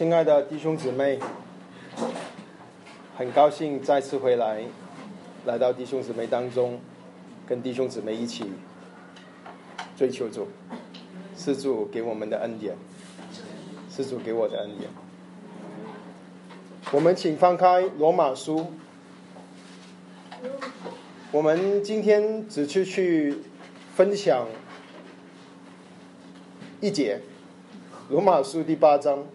亲爱的弟兄姊妹，很高兴再次回来，来到弟兄姊妹当中，跟弟兄姊妹一起追求主，是主给我们的恩典，是主给我的恩典。我们请翻开罗马书，我们今天只是去分享一节。罗马书第八章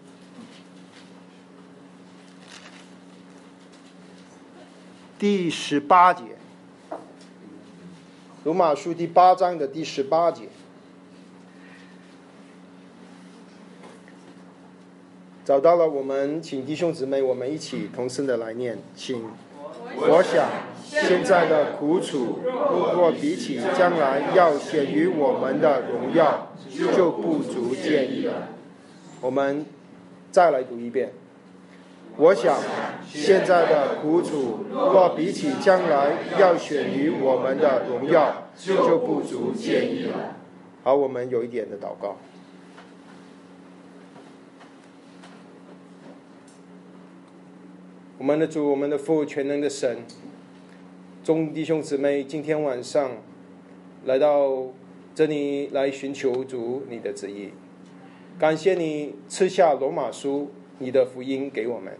第十八节，罗马书第八章的第十八节，找到了，我们请弟兄姊妹，我们一起同声的来念，请。我想现在的苦楚，若比起将来要显于我们的荣耀，就不足见议了。我们再来读一遍。我想，现在的苦楚若比起将来要选于我们的荣耀，就不足见议了。好，我们有一点的祷告。我们的主，我们的父，全能的神，众弟兄姊妹，今天晚上来到这里来寻求主你的旨意。感谢你赐下罗马书，你的福音给我们，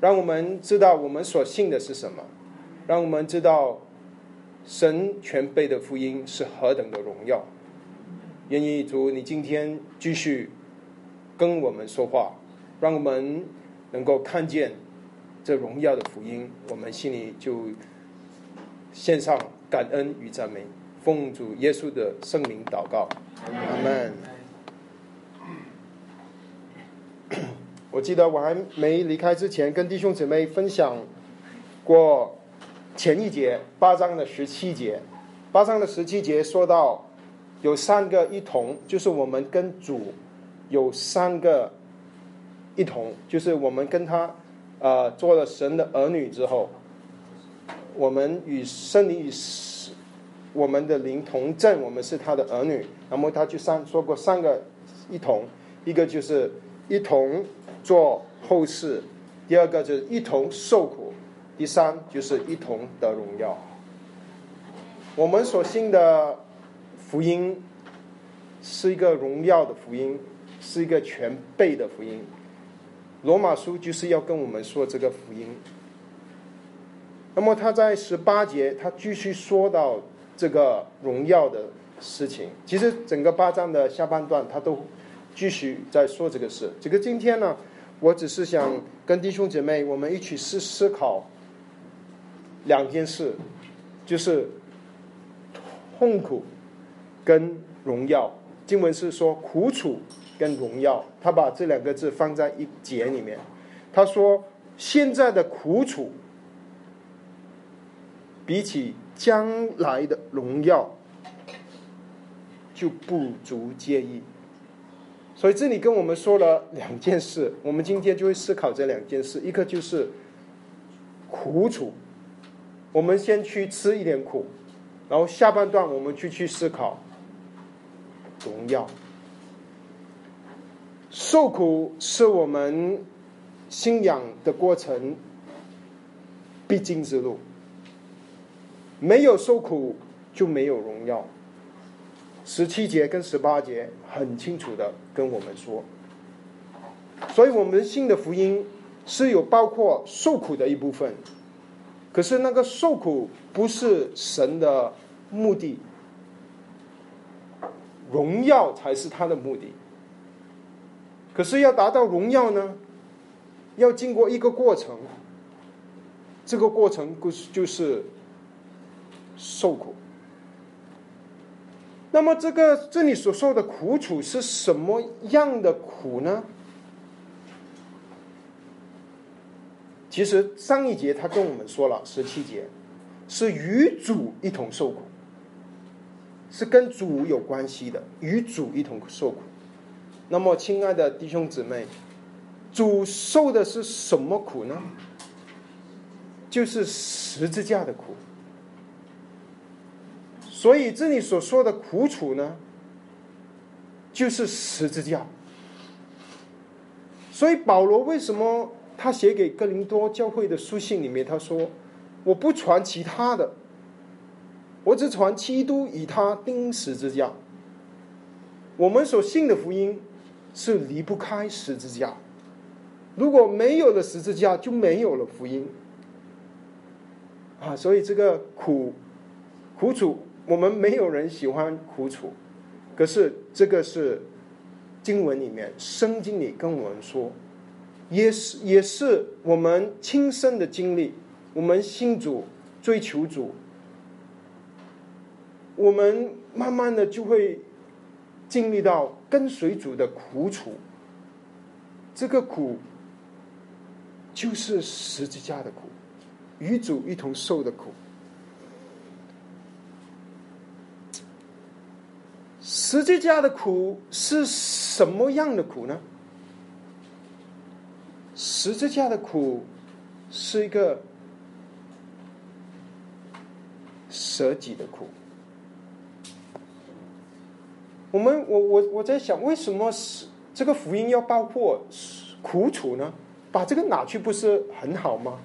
让我们知道我们所信的是什么，让我们知道神全备的福音是何等的荣耀。愿意主你今天继续跟我们说话，让我们能够看见这荣耀的福音，我们心里就献上感恩与赞美，奉主耶稣的圣名祷告，阿门。我记得我还没离开之前，跟弟兄姊妹分享过前一节八章的十七节。八章的十七节说到有三个一同，就是我们跟主有三个一同，就是我们跟他呃做了神的儿女之后，我们与圣灵与我们的灵同证，我们是他的儿女。那么他就三说过三个一同，一个就是一同。做后事，第二个就是一同受苦，第三就是一同得荣耀。我们所信的福音是一个荣耀的福音，是一个全备的福音。罗马书就是要跟我们说这个福音。那么他在十八节，他继续说到这个荣耀的事情。其实整个八章的下半段，他都继续在说这个事。这个今天呢？我只是想跟弟兄姐妹，我们一起思思考两件事，就是痛苦跟荣耀。经文是说苦楚跟荣耀，他把这两个字放在一节里面。他说现在的苦楚比起将来的荣耀就不足介意。所以这里跟我们说了两件事，我们今天就会思考这两件事。一个就是苦楚，我们先去吃一点苦，然后下半段我们就去思考荣耀。受苦是我们信仰的过程必经之路，没有受苦就没有荣耀。十七节跟十八节很清楚的跟我们说，所以我们信的福音是有包括受苦的一部分，可是那个受苦不是神的目的，荣耀才是他的目的。可是要达到荣耀呢，要经过一个过程，这个过程就是就是受苦。那么，这个这里所受的苦楚是什么样的苦呢？其实上一节他跟我们说了，十七节是与主一同受苦，是跟主有关系的，与主一同受苦。那么，亲爱的弟兄姊妹，主受的是什么苦呢？就是十字架的苦。所以这里所说的苦楚呢，就是十字架。所以保罗为什么他写给哥林多教会的书信里面他说：“我不传其他的，我只传基督以他钉十字架。我们所信的福音是离不开十字架，如果没有了十字架，就没有了福音。啊，所以这个苦苦楚，我们没有人喜欢苦楚，可是这个是。”经文里面，圣经里跟我们说，也是也是我们亲身的经历。我们信主、追求主，我们慢慢的就会经历到跟随主的苦楚。这个苦，就是十字架的苦，与主一同受的苦。十字架的苦是什么样的苦呢？十字架的苦是一个舍己的苦。我们，我我我在想，为什么是这个福音要包括苦楚呢？把这个拿去不是很好吗？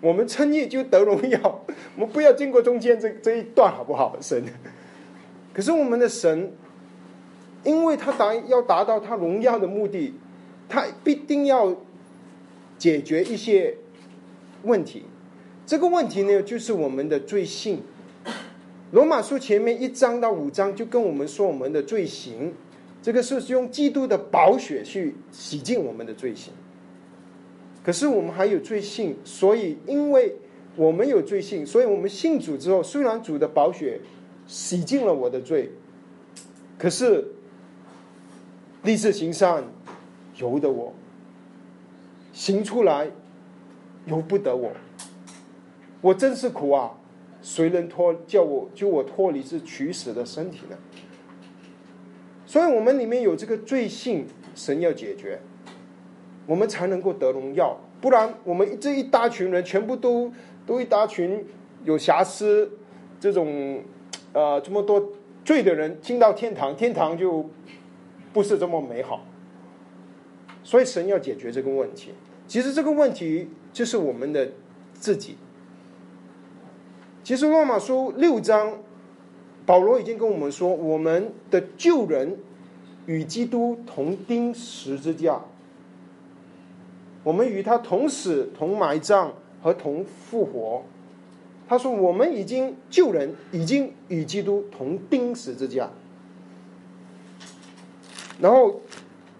我们称义就得荣耀，我们不要经过中间这这一段，好不好？神。可是我们的神，因为他达要达到他荣耀的目的，他必定要解决一些问题。这个问题呢，就是我们的罪性。罗马书前面一章到五章就跟我们说我们的罪行，这个是用基督的宝血去洗净我们的罪行。可是我们还有罪性，所以因为我们有罪性，所以我们信主之后，虽然主的宝血。洗净了我的罪，可是立志行善由得我，行出来由不得我，我真是苦啊！谁能脱叫我救我脱离这取死的身体呢？所以，我们里面有这个罪性，神要解决，我们才能够得荣耀。不然，我们这一大群人全部都都一大群有瑕疵这种。呃，这么多罪的人进到天堂，天堂就不是这么美好。所以神要解决这个问题。其实这个问题就是我们的自己。其实罗马书六章，保罗已经跟我们说，我们的旧人与基督同钉十字架，我们与他同死、同埋葬和同复活。他说：“我们已经救人，已经与基督同钉十字架。”然后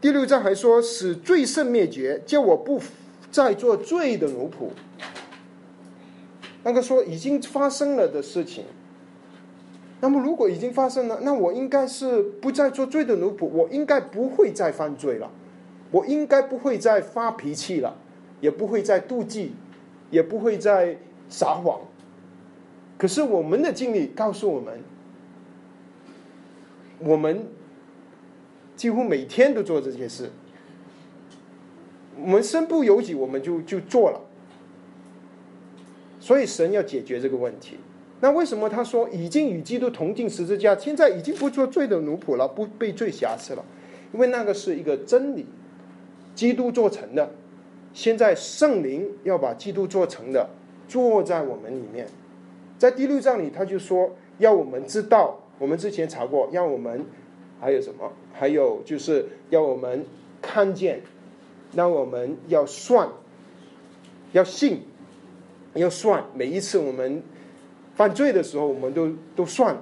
第六章还说：“使罪圣灭绝，叫我不再做罪的奴仆。”那个说已经发生了的事情。那么如果已经发生了，那我应该是不再做罪的奴仆，我应该不会再犯罪了，我应该不会再发脾气了，也不会再妒忌，也不会再撒谎。可是我们的经历告诉我们，我们几乎每天都做这些事。我们身不由己，我们就就做了。所以神要解决这个问题。那为什么他说已经与基督同进十字架，现在已经不做罪的奴仆了，不被罪瑕疵了？因为那个是一个真理，基督做成的。现在圣灵要把基督做成的，坐在我们里面。在第六章里，他就说要我们知道，我们之前查过，要我们还有什么？还有就是要我们看见，让我们要算，要信，要算。每一次我们犯罪的时候，我们都都算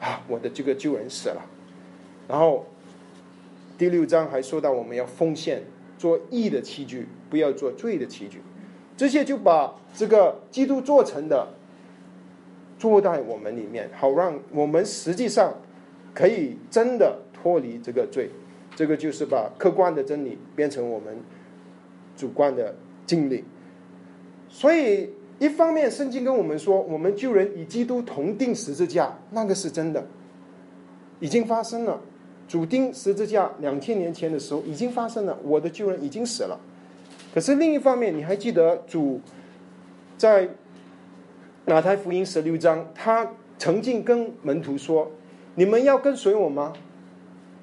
啊，我的这个救人死了。然后第六章还说到我们要奉献，做义的器具，不要做罪的器具。这些就把这个基督做成的。坐在我们里面，好让我们实际上可以真的脱离这个罪。这个就是把客观的真理变成我们主观的经历。所以，一方面圣经跟我们说，我们救人与基督同定十字架，那个是真的，已经发生了。主钉十字架两千年前的时候已经发生了，我的救人已经死了。可是另一方面，你还记得主在？马太福音十六章，他曾经跟门徒说：“你们要跟随我吗？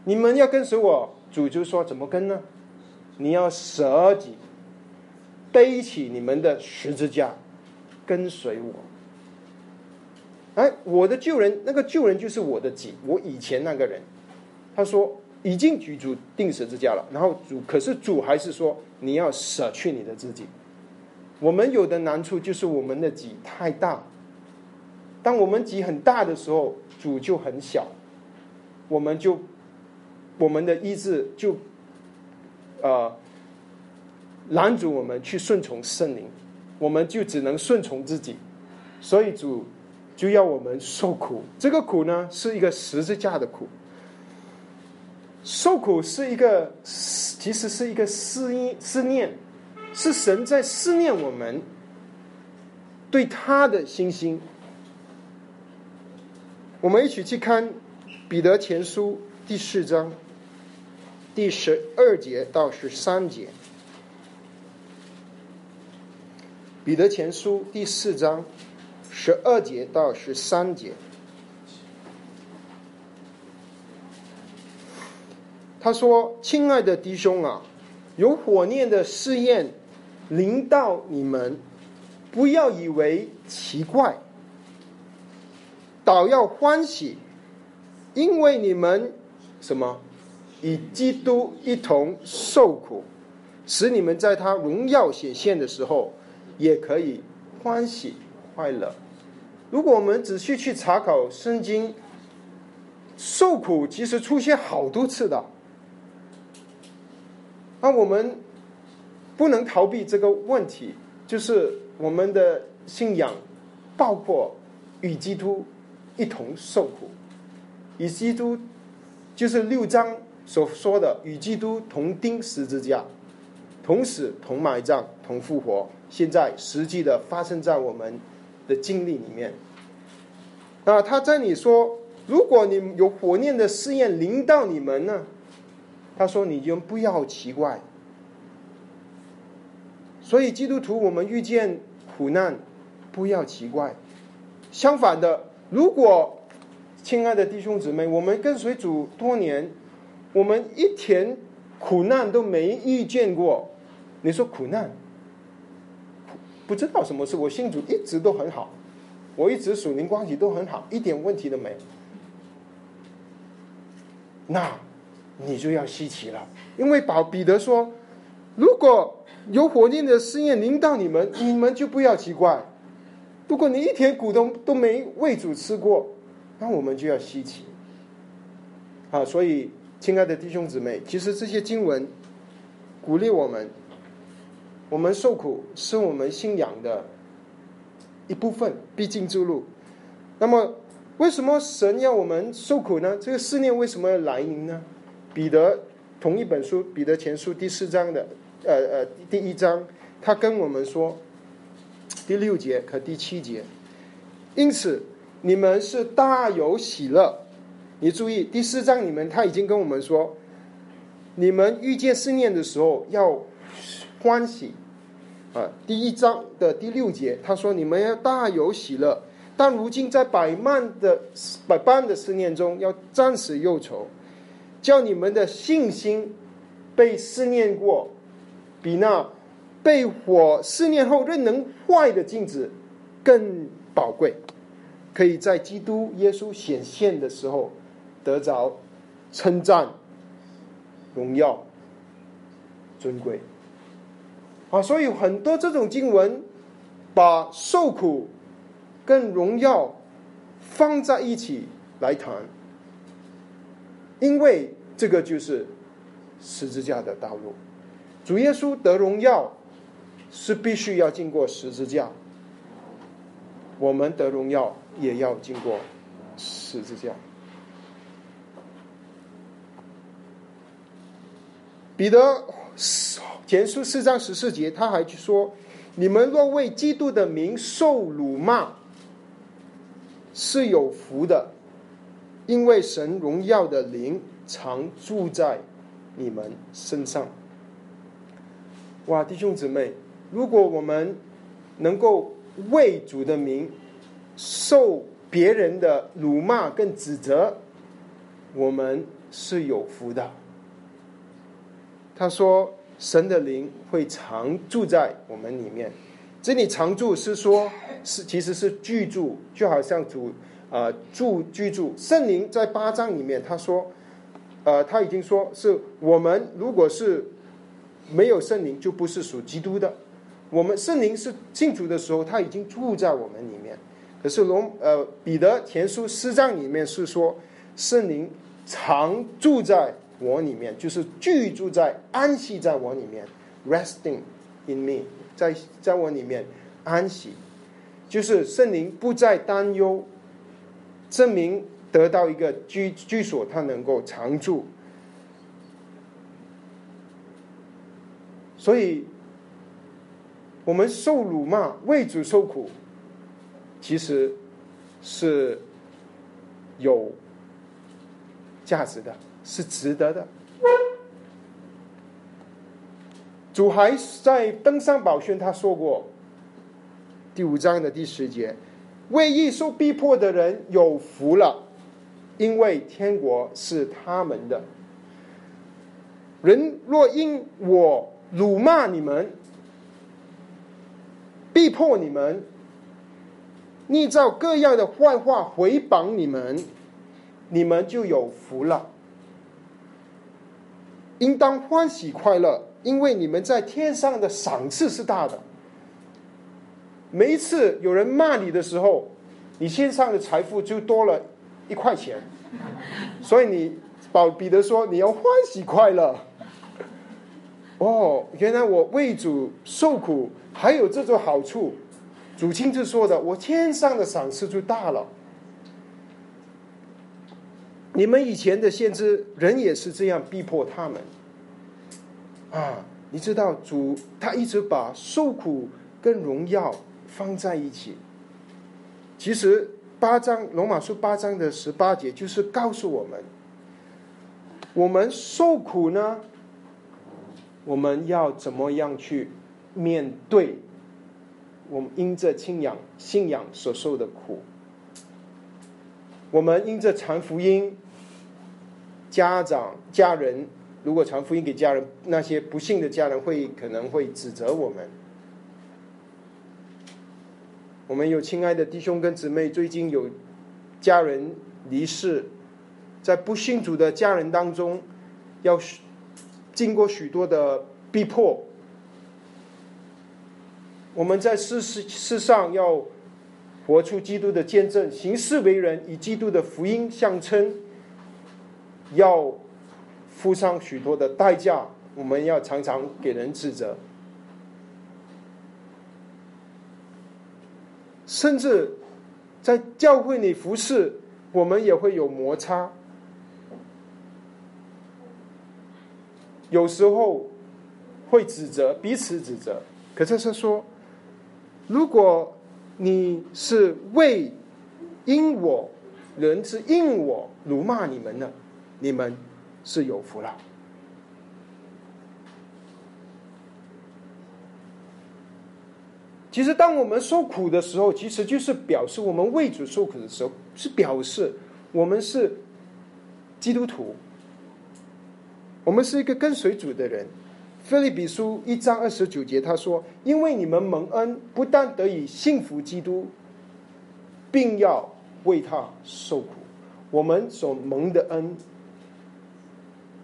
你们要跟随我。”主就说：“怎么跟呢？你要舍己，背起你们的十字架，跟随我。哎，我的旧人，那个旧人就是我的己，我以前那个人。他说已经举主定十字架了，然后主可是主还是说你要舍去你的自己。我们有的难处就是我们的己太大，当我们己很大的时候，主就很小，我们就我们的意志就呃拦阻我们去顺从圣灵，我们就只能顺从自己，所以主。就要我们受苦，这个苦呢是一个十字架的苦。受苦是一个，其实是一个思意思念，是神在思念我们对他的信心。我们一起去看彼得前书第四章第十二节到十三节。彼得前书第四章。十二节到十三节，他说：“亲爱的弟兄啊，有火焰的试验临到你们，不要以为奇怪，倒要欢喜，因为你们什么与基督一同受苦，使你们在他荣耀显现的时候，也可以欢喜。”快乐。如果我们仔细去查考圣经，受苦其实出现好多次的。那我们不能逃避这个问题，就是我们的信仰包括与基督一同受苦，与基督就是六章所说的与基督同钉十字架，同死同埋葬同复活，现在实际的发生在我们。的经历里面，啊，他在你说，如果你有火焰的试验临到你们呢，他说你就不要奇怪。所以基督徒，我们遇见苦难，不要奇怪。相反的，如果亲爱的弟兄姊妹，我们跟随主多年，我们一天苦难都没遇见过，你说苦难？不知道什么事，我信主一直都很好，我一直属灵关系都很好，一点问题都没有。那你就要稀奇了，因为保彼得说，如果有火焰的试验临到你们，你们就不要奇怪。如果你一天股东都没为主吃过，那我们就要稀奇。啊，所以亲爱的弟兄姊妹，其实这些经文鼓励我们。我们受苦是我们信仰的一部分，必经之路。那么，为什么神要我们受苦呢？这个思念为什么要来临呢？彼得同一本书《彼得前书》第四章的呃呃第一章，他跟我们说第六节和第七节。因此，你们是大有喜乐。你注意第四章里面他已经跟我们说，你们遇见思念的时候要欢喜。啊，第一章的第六节，他说：“你们要大有喜乐，但如今在百万的百般的思念中，要暂时忧愁，叫你们的信心被思念过，比那被火思念后仍能坏的镜子更宝贵，可以在基督耶稣显现的时候得着称赞、荣耀、尊贵。”啊，所以很多这种经文，把受苦跟荣耀放在一起来谈，因为这个就是十字架的道路。主耶稣得荣耀是必须要经过十字架，我们得荣耀也要经过十字架。彼得。前书四章十四节，他还说：“你们若为基督的名受辱骂，是有福的，因为神荣耀的灵常住在你们身上。”哇，弟兄姊妹，如果我们能够为主的名受别人的辱骂跟指责，我们是有福的。他说。神的灵会常住在我们里面。这里常住是说，是其实是居住，就好像主呃住居住。圣灵在八章里面他说，呃他已经说是我们如果是没有圣灵，就不是属基督的。我们圣灵是进主的时候，他已经住在我们里面。可是龙呃彼得前书四章里面是说，圣灵常住在我里面，就是居住在安息在我里面，resting in me。在在我里面安息，就是圣灵不再担忧，证明得到一个居居所，他能够常住。所以，我们受辱骂、为主受苦，其实是有价值的，是值得的。主还在登上宝训，他说过，第五章的第十节，为义受逼迫的人有福了，因为天国是他们的。人若因我辱骂你们，逼迫你们，逆造各样的坏话回谤你们，你们就有福了，应当欢喜快乐。因为你们在天上的赏赐是大的，每一次有人骂你的时候，你身上的财富就多了一块钱，所以你保彼得说你要欢喜快乐。哦，原来我为主受苦还有这种好处，主亲自说的，我天上的赏赐就大了。你们以前的先知人也是这样逼迫他们。啊，你知道主他一直把受苦跟荣耀放在一起。其实八章罗马书八章的十八节就是告诉我们，我们受苦呢，我们要怎么样去面对我们因着信仰信仰所受的苦？我们因着传福音，家长家人。如果传福音给家人，那些不幸的家人会可能会指责我们。我们有亲爱的弟兄跟姊妹，最近有家人离世，在不信主的家人当中，要经过许多的逼迫。我们在世世世上要活出基督的见证，行事为人以基督的福音相称，要。付上许多的代价，我们要常常给人指责，甚至在教会里服侍，我们也会有摩擦。有时候会指责彼此指责，可是是说，如果你是为因我人之因我辱骂你们呢，你们。是有福了。其实，当我们受苦的时候，其实就是表示我们为主受苦的时候，是表示我们是基督徒，我们是一个跟随主的人。菲利比书一章二十九节他说：“因为你们蒙恩，不但得以信服基督，并要为他受苦。我们所蒙的恩。”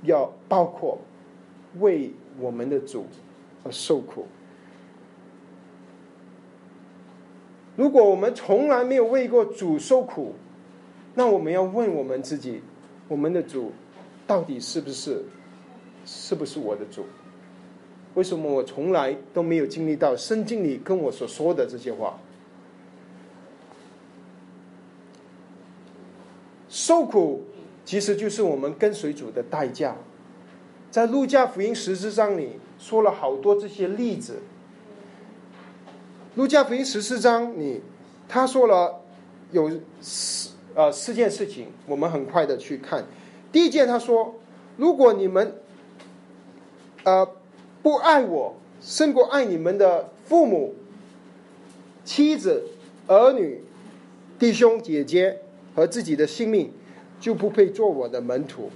要包括为我们的主而受苦。如果我们从来没有为过主受苦，那我们要问我们自己：我们的主到底是不是是不是我的主？为什么我从来都没有经历到圣经里跟我所说的这些话？受苦。其实就是我们跟随主的代价，在路加福音十四章里说了好多这些例子。路加福音十四章里，他说了有四呃四件事情，我们很快的去看。第一件，他说：如果你们呃不爱我胜过爱你们的父母、妻子、儿女、弟兄姐姐和自己的性命。就不配做我的门徒。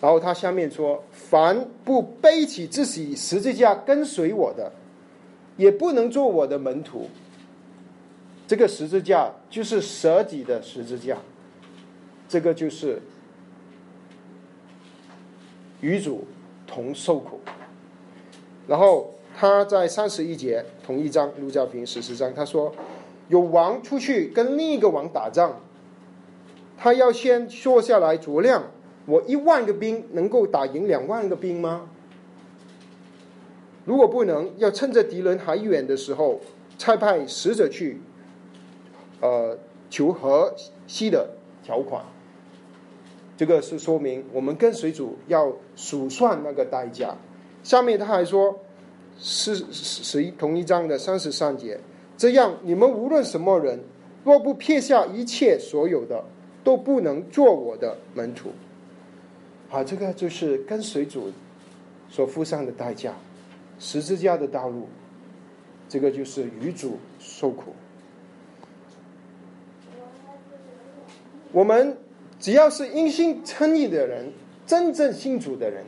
然后他下面说：“凡不背起自己十字架跟随我的，也不能做我的门徒。”这个十字架就是舍己的十字架，这个就是与主同受苦。然后他在三十一节同一章陆家平十四章，他说：“有王出去跟另一个王打仗，他要先坐下来酌量，我一万个兵能够打赢两万个兵吗？如果不能，要趁着敌人还远的时候，差派使者去。”呃，求和息的条款，这个是说明我们跟随主要数算那个代价。下面他还说，是十一同一章的三十三节，这样你们无论什么人，若不撇下一切所有的，都不能做我的门徒。好，这个就是跟随主所付上的代价，十字架的道路，这个就是与主受苦。我们只要是因心称义的人，真正信主的人，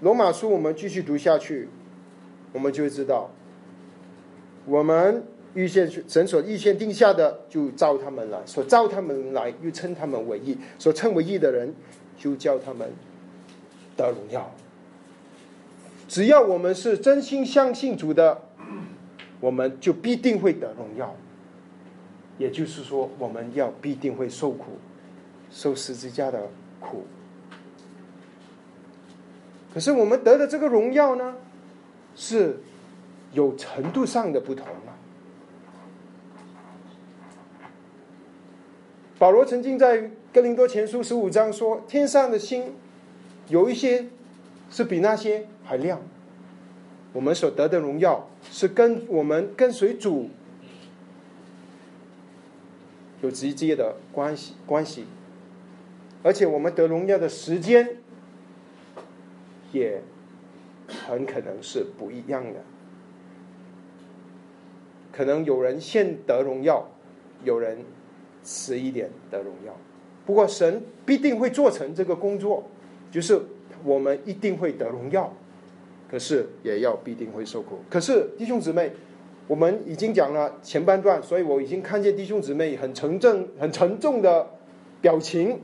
罗马书我们继续读下去，我们就会知道，我们预先神所预先定下的，就召他们来；所召他们来，又称他们为义；所称为义的人，就叫他们得荣耀。只要我们是真心相信主的，我们就必定会得荣耀。也就是说，我们要必定会受苦，受十字架的苦。可是我们得的这个荣耀呢，是有程度上的不同啊。保罗曾经在哥林多前书十五章说：“天上的星有一些是比那些还亮。”我们所得的荣耀是跟我们跟随主。有直接的关系，关系，而且我们得荣耀的时间也很可能是不一样的。可能有人先得荣耀，有人迟一点得荣耀。不过神必定会做成这个工作，就是我们一定会得荣耀，可是也要必定会受苦。可是弟兄姊妹。我们已经讲了前半段，所以我已经看见弟兄姊妹很沉重、很沉重的表情。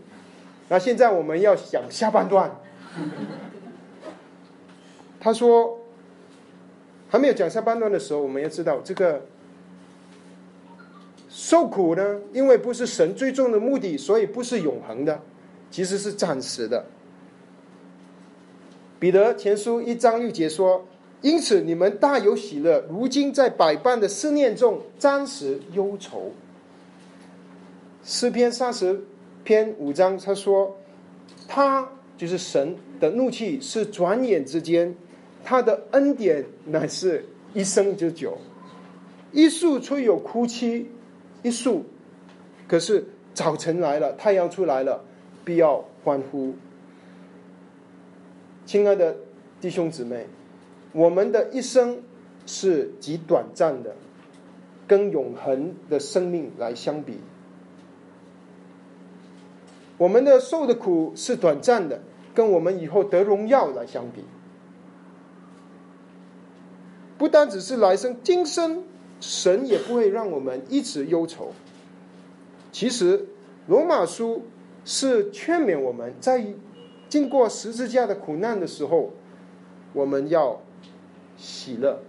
那现在我们要讲下半段。他说，还没有讲下半段的时候，我们要知道这个受苦呢，因为不是神最终的目的，所以不是永恒的，其实是暂时的。彼得前书一章六节说。因此，你们大有喜乐。如今在百般的思念中，暂时忧愁。诗篇三十篇五章，他说：“他就是神的怒气是转眼之间，他的恩典乃是一生之久。一树虽有哭泣，一树，可是早晨来了，太阳出来了，必要欢呼。”亲爱的弟兄姊妹。我们的一生是极短暂的，跟永恒的生命来相比，我们的受的苦是短暂的，跟我们以后得荣耀来相比，不单只是来生，今生神也不会让我们一直忧愁。其实，罗马书是劝勉我们在经过十字架的苦难的时候，我们要。喜乐，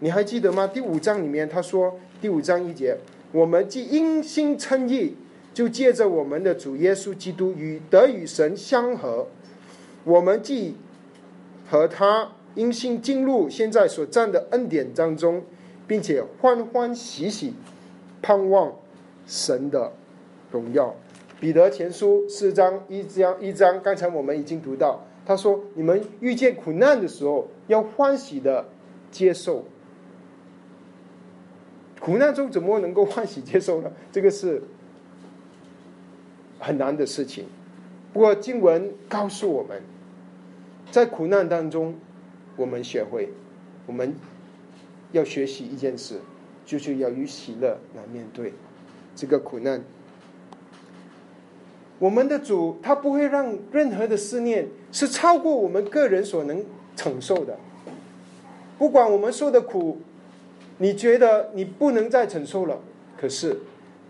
你还记得吗？第五章里面他说，第五章一节，我们既因心称义，就借着我们的主耶稣基督与得与神相合。我们既和他因心进入现在所占的恩典当中，并且欢欢喜喜盼望神的荣耀。彼得前书四章一章一章，刚才我们已经读到。他说：“你们遇见苦难的时候，要欢喜的接受。苦难中怎么能够欢喜接受呢？这个是很难的事情。不过经文告诉我们，在苦难当中，我们学会，我们要学习一件事，就是要与喜乐来面对这个苦难。我们的主他不会让任何的思念是超过我们个人所能承受的。不管我们受的苦，你觉得你不能再承受了，可是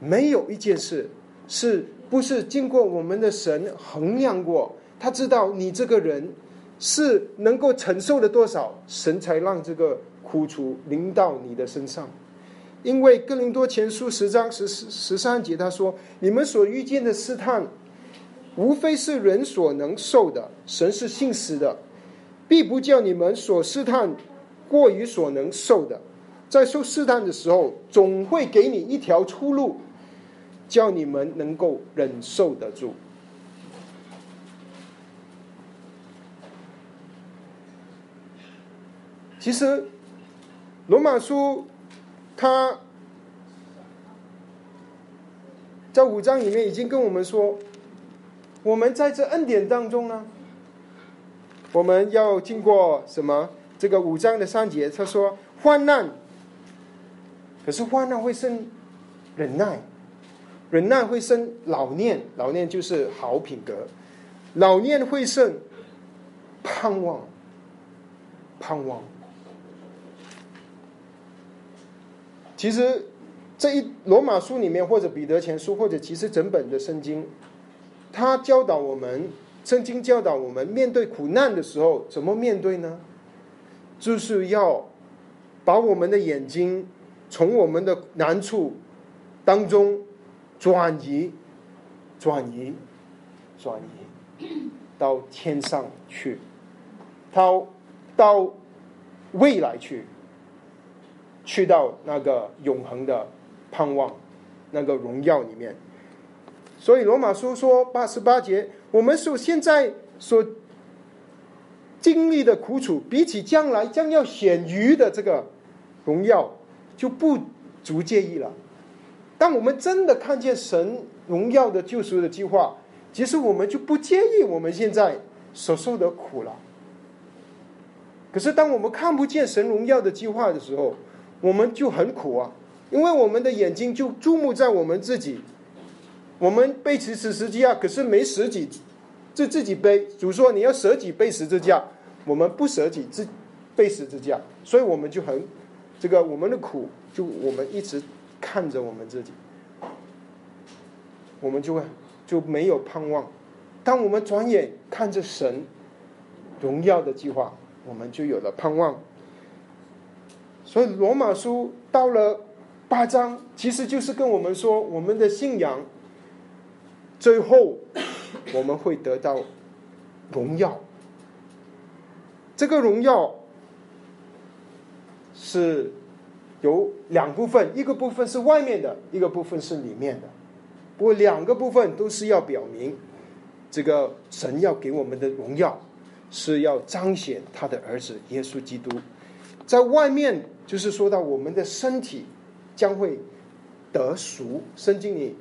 没有一件事是不是经过我们的神衡量过，他知道你这个人是能够承受的多少，神才让这个苦楚临到你的身上。因为哥林多前书十章十十三节他说：“你们所遇见的试探，无非是人所能受的，神是信实的，必不叫你们所试探过于所能受的。在受试探的时候，总会给你一条出路，叫你们能够忍受得住。”其实，罗马书。他在五章里面已经跟我们说，我们在这恩典当中呢，我们要经过什么？这个五章的三节，他说患难，可是患难会生忍耐，忍耐会生老念，老念就是好品格，老念会生盼望，盼望。其实，这一罗马书里面，或者彼得前书，或者其实整本的圣经，他教导我们，圣经教导我们，面对苦难的时候怎么面对呢？就是要把我们的眼睛从我们的难处当中转移、转移、转移 到天上去，到到未来去。去到那个永恒的盼望，那个荣耀里面。所以罗马书说八十八节，我们所现在所经历的苦楚，比起将来将要显于的这个荣耀，就不足介意了。当我们真的看见神荣耀的救赎的计划，其实我们就不介意我们现在所受的苦了。可是当我们看不见神荣耀的计划的时候，我们就很苦啊，因为我们的眼睛就注目在我们自己，我们背起十字架，可是没舍己，就自己背。主说你要舍己背十字架，我们不舍己自背十字架，所以我们就很这个我们的苦，就我们一直看着我们自己，我们就会就没有盼望。当我们转眼看着神荣耀的计划，我们就有了盼望。所以罗马书到了八章，其实就是跟我们说，我们的信仰最后我们会得到荣耀。这个荣耀是有两部分，一个部分是外面的，一个部分是里面的。不过两个部分都是要表明，这个神要给我们的荣耀是要彰显他的儿子耶稣基督。在外面就是说到我们的身体将会得赎。圣经里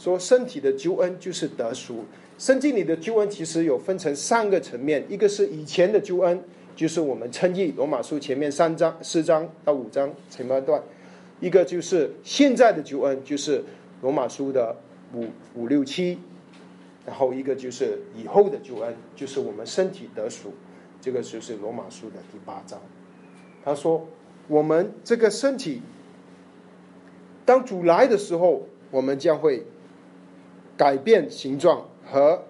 说身体的救恩就是得赎。圣经里的救恩其实有分成三个层面，一个是以前的救恩，就是我们称义，罗马书前面三章四章到五章前半段；一个就是现在的救恩，就是罗马书的五五六七；然后一个就是以后的救恩，就是我们身体得赎，这个就是罗马书的第八章。他说：“我们这个身体，当主来的时候，我们将会改变形状，和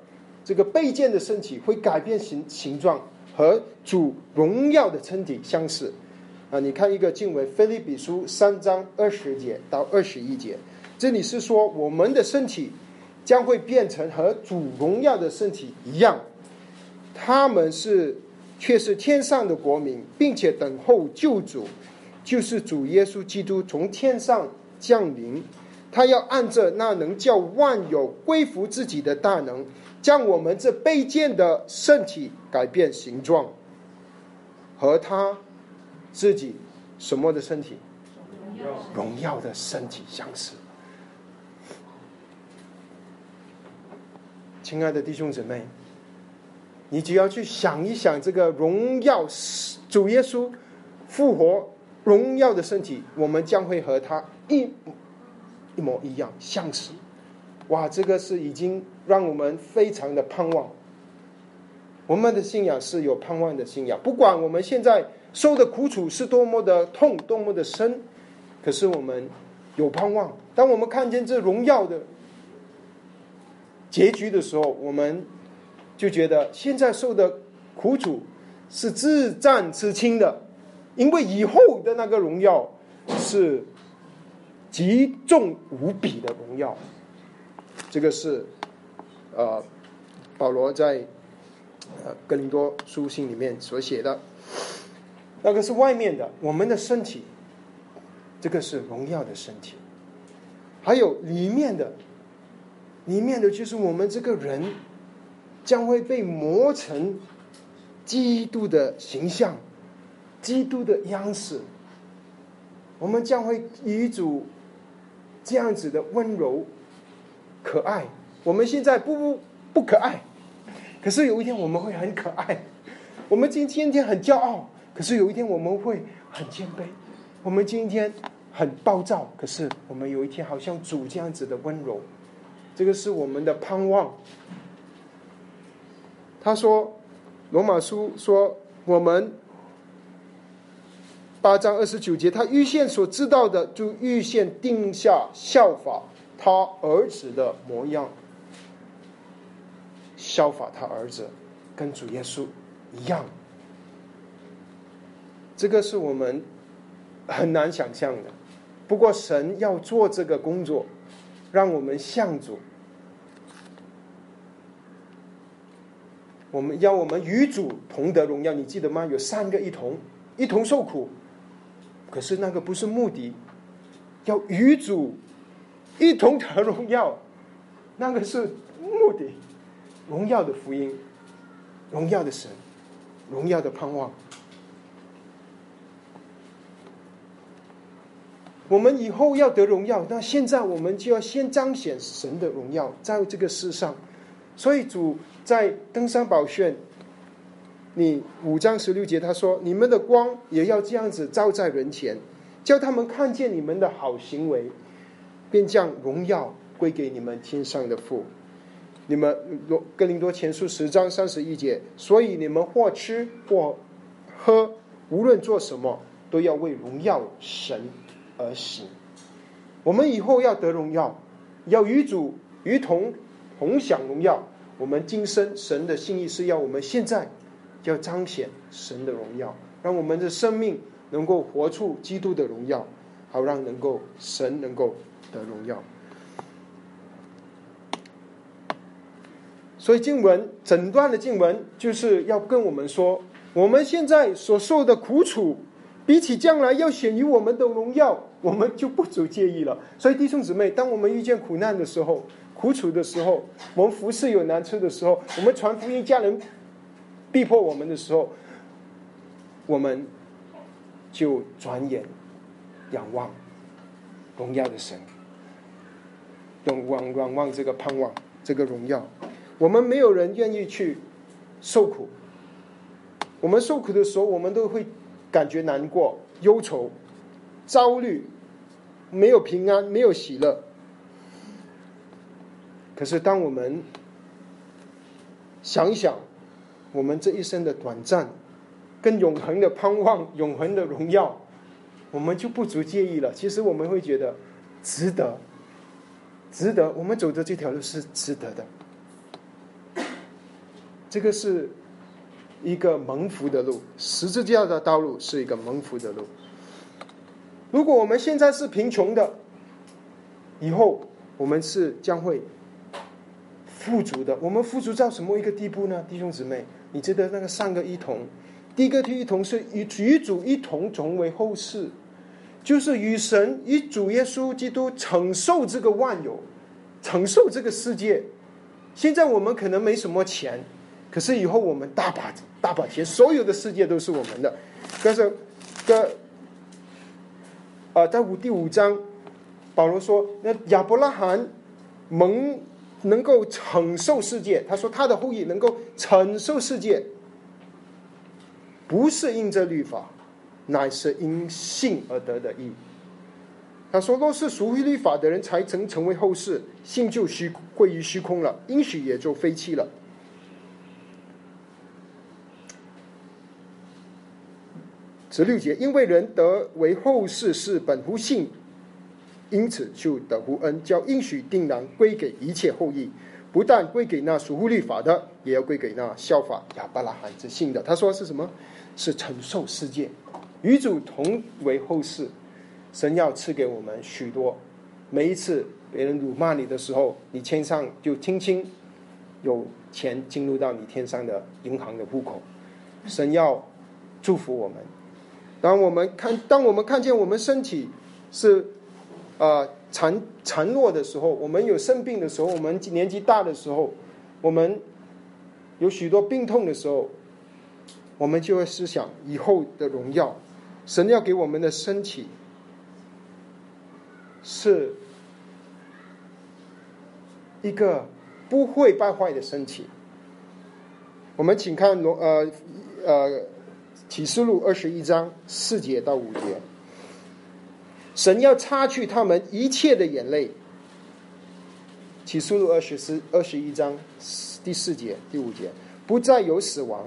这个被建的身体会改变形形状，和主荣耀的身体相似。啊，你看一个经文，《菲利比书》三章二十节到二十一节，这里是说我们的身体将会变成和主荣耀的身体一样，他们是。”却是天上的国民，并且等候救主，就是主耶稣基督从天上降临。他要按着那能叫万有归服自己的大能，将我们这卑贱的身体改变形状，和他自己什么的身体，荣耀的身体相似。亲爱的弟兄姊妹。你只要去想一想这个荣耀主耶稣复活荣耀的身体，我们将会和他一一模一样相似。哇，这个是已经让我们非常的盼望。我们的信仰是有盼望的信仰，不管我们现在受的苦楚是多么的痛，多么的深，可是我们有盼望。当我们看见这荣耀的结局的时候，我们就觉得现在受的苦楚是自战自清的，因为以后的那个荣耀是极重无比的荣耀。这个是呃，保罗在。呃，哥林多书信里面所写的，那个是外面的，我们的身体，这个是荣耀的身体，还有里面的，里面的就是我们这个人将会被磨成基督的形象，基督的样式，我们将会以一组这样子的温柔、可爱。我们现在不不不可爱。可是有一天我们会很可爱，我们今今天很骄傲，可是有一天我们会很谦卑。我们今天很暴躁，可是我们有一天好像主这样子的温柔，这个是我们的盼望。他说，罗马书说我们八章二十九节，他预先所知道的，就预先定下效法他儿子的模样。效法他儿子，跟主耶稣一样，这个是我们很难想象的。不过神要做这个工作，让我们像主，我们要我们与主同得荣耀。你记得吗？有三个一同，一同受苦。可是那个不是目的，要与主一同得荣耀，那个是目的。荣耀的福音，荣耀的神，荣耀的盼望。我们以后要得荣耀，那现在我们就要先彰显神的荣耀在这个世上。所以主在登山宝训，你五章十六节他说：“你们的光也要这样子照在人前，叫他们看见你们的好行为，便将荣耀归给你们天上的父。”你们罗哥林多前书十章三十一节，所以你们或吃或喝，无论做什么，都要为荣耀神而行。我们以后要得荣耀，要与主与同同享荣耀。我们今生神的心意是要我们现在要彰显神的荣耀，让我们的生命能够活出基督的荣耀，好让能够神能够得荣耀。所以经文整段的经文就是要跟我们说，我们现在所受的苦楚，比起将来要显于我们的荣耀，我们就不足介意了。所以弟兄姊妹，当我们遇见苦难的时候、苦楚的时候，我们服侍有难处的时候，我们传福音，家人逼迫我们的时候，我们就转眼仰望荣耀的神，用望仰望这个盼望，这个荣耀。我们没有人愿意去受苦。我们受苦的时候，我们都会感觉难过、忧愁、焦虑，没有平安，没有喜乐。可是，当我们想一想我们这一生的短暂，跟永恒的盼望、永恒的荣耀，我们就不足介意了。其实，我们会觉得值得，值得。我们走的这条路是值得的。这个是一个蒙福的路，十字架的道路是一个蒙福的路。如果我们现在是贫穷的，以后我们是将会富足的。我们富足到什么一个地步呢？弟兄姊妹，你记得那个三个一同，第一个一同是与与主一同成为后世，就是与神与主耶稣基督承受这个万有，承受这个世界。现在我们可能没什么钱。可是以后我们大把大把钱，所有的世界都是我们的。但是，个啊，在五第五章，保罗说，那亚伯拉罕蒙能够承受世界，他说他的后裔能够承受世界，不是因着律法，乃是因信而得的义。他说：“若是属于律法的人才曾成为后世，信就虚归于虚空了，应许也就废弃了。”十六节，因为人得为后世是本乎信，因此就得乎恩，叫应许定然归给一切后裔，不但归给那属乎律法的，也要归给那效法亚伯拉罕之信的。他说是什么？是承受世界，与主同为后世。神要赐给我们许多，每一次别人辱骂你的时候，你天上就轻轻有钱进入到你天上的银行的户口。神要祝福我们。当我们看，当我们看见我们身体是啊孱孱弱的时候，我们有生病的时候，我们年纪大的时候，我们有许多病痛的时候，我们就会思想以后的荣耀。神要给我们的身体。是一个不会败坏的身体。我们请看罗呃呃启示录二十一章四节到五节，神要擦去他们一切的眼泪。启示录二十四二十一章第四节第五节，不再有死亡，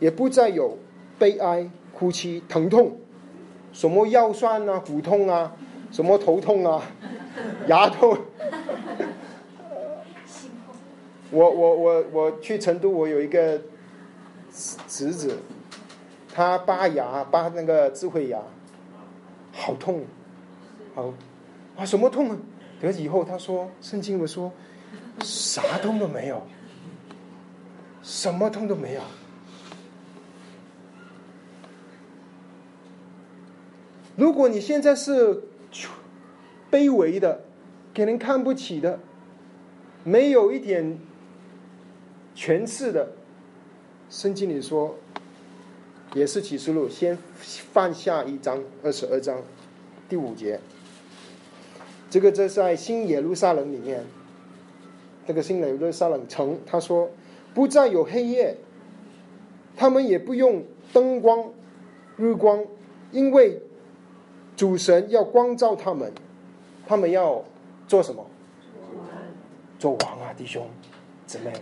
也不再有悲哀、哭泣、疼痛，什么腰酸啊、骨痛啊。什么头痛啊，牙痛。我我我我去成都，我有一个侄子，他拔牙拔那个智慧牙，好痛，好啊什么痛啊？得以后他说圣经我说啥痛都没有，什么痛都没有。如果你现在是。卑微的，给人看不起的，没有一点权势的，圣经里说，也是启示录，先放下一章二十二章第五节，这个这在新耶路撒冷里面，这个新耶路撒冷城，他说不再有黑夜，他们也不用灯光、日光，因为主神要光照他们。他们要做什么？做王啊，弟兄姊妹！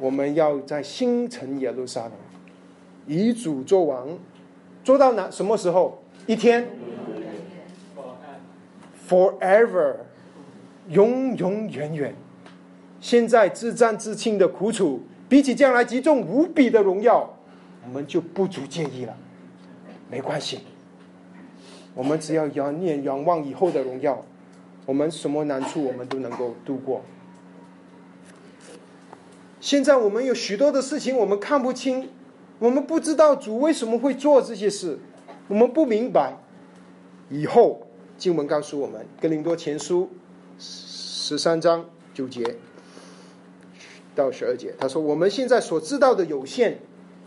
我们要在新城耶路撒冷，以主做王，做到哪什么时候？一天，forever，永永远远。现在自战自清的苦楚，比起将来极重无比的荣耀，我们就不足介意了。没关系。我们只要仰念、仰望以后的荣耀，我们什么难处我们都能够度过。现在我们有许多的事情我们看不清，我们不知道主为什么会做这些事，我们不明白。以后经文告诉我们，《哥林多前书》十三章九节到十二节，他说：“我们现在所知道的有限，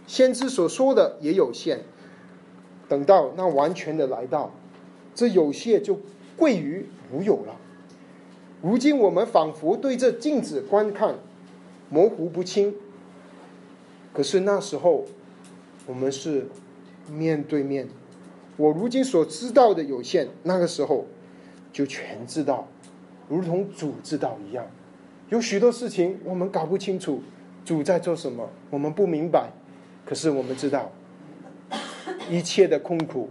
先知所说的也有限。”等到那完全的来到，这有限就归于无有了。如今我们仿佛对着镜子观看，模糊不清。可是那时候，我们是面对面。我如今所知道的有限，那个时候就全知道，如同主知道一样。有许多事情我们搞不清楚，主在做什么，我们不明白。可是我们知道。一切的痛苦，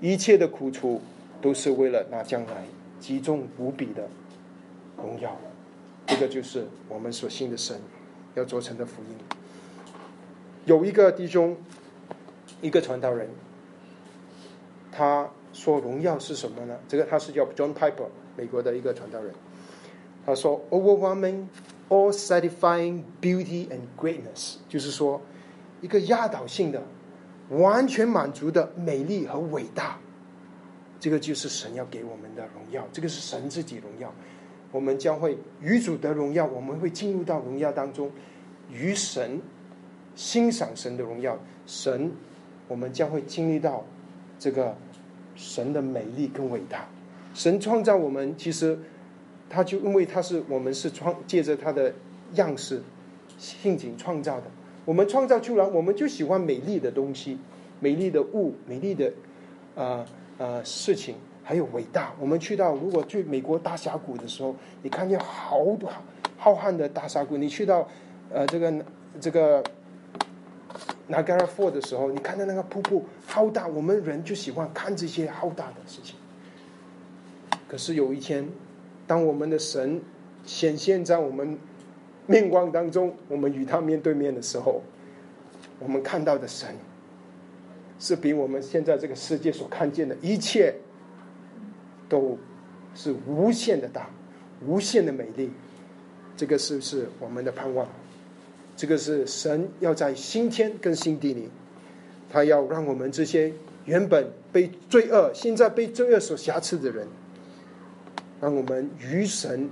一切的苦楚，都是为了那将来极重无比的荣耀。这个就是我们所信的神要做成的福音。有一个弟兄，一个传道人，他说荣耀是什么呢？这个他是叫 John Piper，美国的一个传道人。他说：“Overwhelming, all-satisfying beauty and greatness，就是说一个压倒性的。”完全满足的美丽和伟大，这个就是神要给我们的荣耀，这个是神自己荣耀。我们将会与主的荣耀，我们会进入到荣耀当中，与神欣赏神的荣耀。神，我们将会经历到这个神的美丽跟伟大。神创造我们，其实他就因为他是我们是创借着他的样式性情创造的。我们创造出来，我们就喜欢美丽的东西，美丽的物，美丽的，呃呃事情，还有伟大。我们去到如果去美国大峡谷的时候，你看见好多浩瀚的大峡谷。你去到呃这个这个 Niagara f a l l 的时候，你看到那个瀑布好大，我们人就喜欢看这些好大的事情。可是有一天，当我们的神显现在我们面光当中，我们与他面对面的时候，我们看到的神。是比我们现在这个世界所看见的一切，都是无限的大，无限的美丽。这个是不是我们的盼望？这个是神要在新天跟新地里，他要让我们这些原本被罪恶、现在被罪恶所瑕疵的人，让我们与神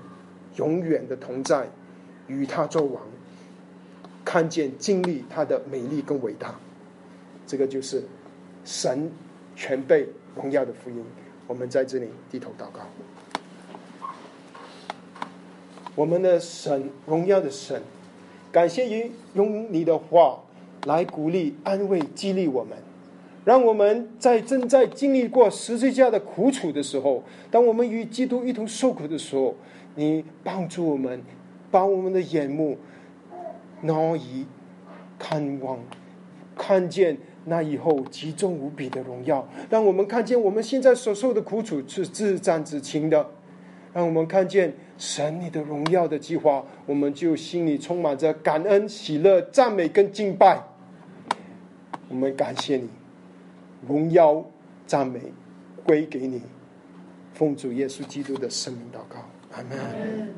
永远的同在，与他作王，看见经历他的美丽跟伟大。这个就是。神全被荣耀的福音，我们在这里低头祷告。我们的神，荣耀的神，感谢于用你的话来鼓励、安慰、激励我们，让我们在正在经历过十字架的苦楚的时候，当我们与基督一同受苦的时候，你帮助我们，把我们的眼目挪移，看望，看见。那以后极重无比的荣耀，让我们看见我们现在所受的苦楚是自战自清的，让我们看见神你的荣耀的计划，我们就心里充满着感恩、喜乐、赞美跟敬拜。我们感谢你，荣耀、赞美归给你，奉主耶稣基督的圣名祷告，阿门。